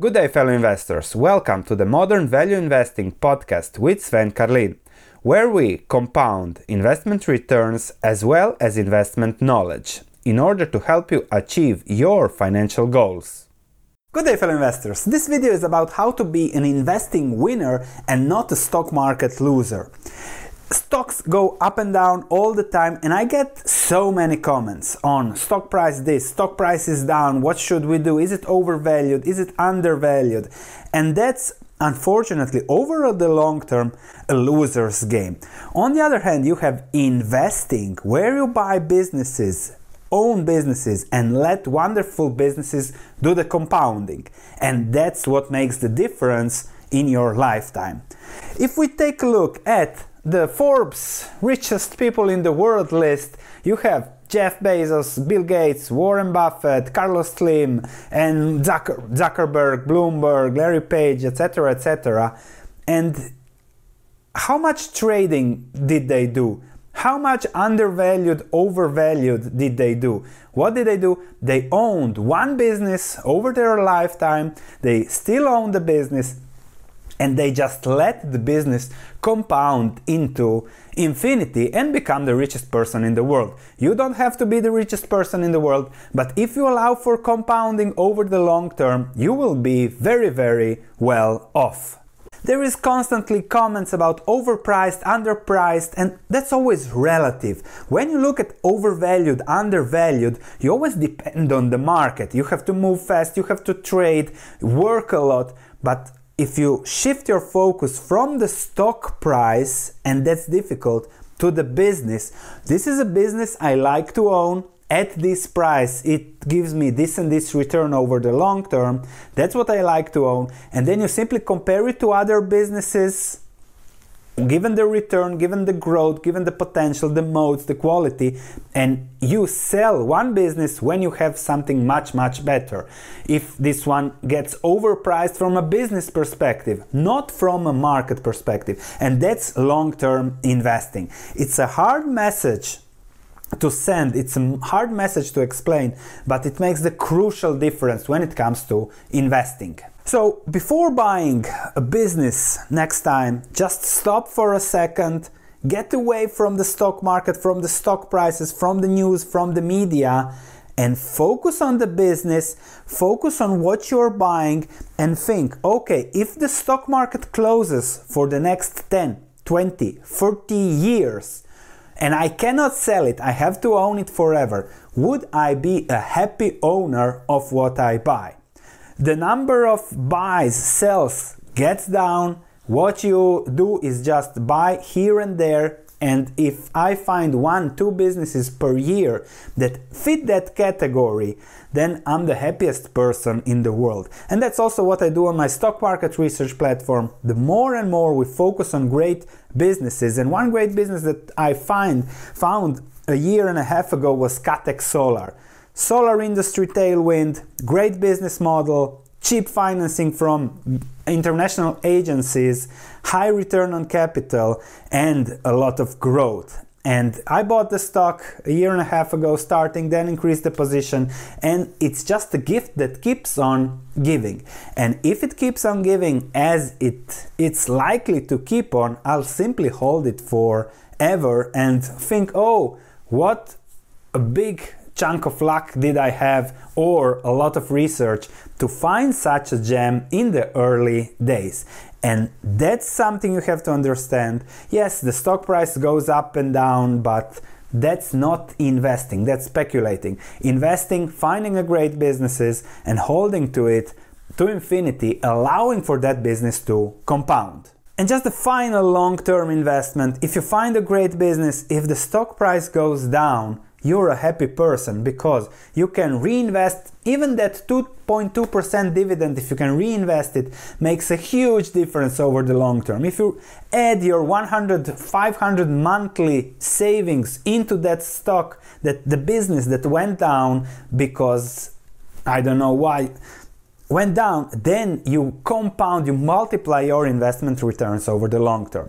Good day, fellow investors. Welcome to the Modern Value Investing podcast with Sven Carlin, where we compound investment returns as well as investment knowledge in order to help you achieve your financial goals. Good day, fellow investors. This video is about how to be an investing winner and not a stock market loser stocks go up and down all the time and i get so many comments on stock price this stock price is down what should we do? Is it overvalued? Is it undervalued? And that's unfortunately over the long term a loser's game. On the other hand you have investing where you buy businesses own businesses and let wonderful businesses do the compounding. And that's what makes the difference in your lifetime. If we take a look at the Forbes richest people in the world list, you have Jeff Bezos, Bill Gates, Warren Buffett, Carlos Slim, and Zucker, Zuckerberg, Bloomberg, Larry Page, etc., etc. And how much trading did they do? How much undervalued, overvalued did they do? What did they do? They owned one business over their lifetime. They still own the business and they just let the business compound into infinity and become the richest person in the world. You don't have to be the richest person in the world, but if you allow for compounding over the long term, you will be very, very well off. There is constantly comments about overpriced, underpriced, and that's always relative. When you look at overvalued, undervalued, you always depend on the market. You have to move fast, you have to trade, work a lot, but if you shift your focus from the stock price, and that's difficult, to the business, this is a business I like to own at this price. It gives me this and this return over the long term. That's what I like to own. And then you simply compare it to other businesses given the return, given the growth, given the potential, the modes, the quality, and you sell one business when you have something much, much better. If this one gets overpriced from a business perspective, not from a market perspective, and that's long term investing. It's a hard message to send, it's a hard message to explain, but it makes the crucial difference when it comes to investing. So, before buying a business next time, just stop for a second, get away from the stock market, from the stock prices, from the news, from the media, and focus on the business, focus on what you're buying, and think okay, if the stock market closes for the next 10, 20, 30 years, and I cannot sell it, I have to own it forever, would I be a happy owner of what I buy? The number of buys, sells gets down. What you do is just buy here and there. And if I find one, two businesses per year that fit that category, then I'm the happiest person in the world. And that's also what I do on my stock market research platform. The more and more we focus on great businesses, and one great business that I find found a year and a half ago was Scatec Solar. Solar industry tailwind, great business model, cheap financing from international agencies, high return on capital, and a lot of growth. And I bought the stock a year and a half ago, starting, then increased the position. And it's just a gift that keeps on giving. And if it keeps on giving as it it's likely to keep on, I'll simply hold it forever and think, oh, what a big chunk of luck did I have or a lot of research to find such a gem in the early days? And that's something you have to understand. Yes, the stock price goes up and down, but that's not investing, that's speculating. Investing, finding a great businesses and holding to it to infinity, allowing for that business to compound. And just a final long term investment if you find a great business, if the stock price goes down, you're a happy person because you can reinvest even that 2.2% dividend if you can reinvest it makes a huge difference over the long term. If you add your 100 500 monthly savings into that stock that the business that went down because i don't know why went down then you compound you multiply your investment returns over the long term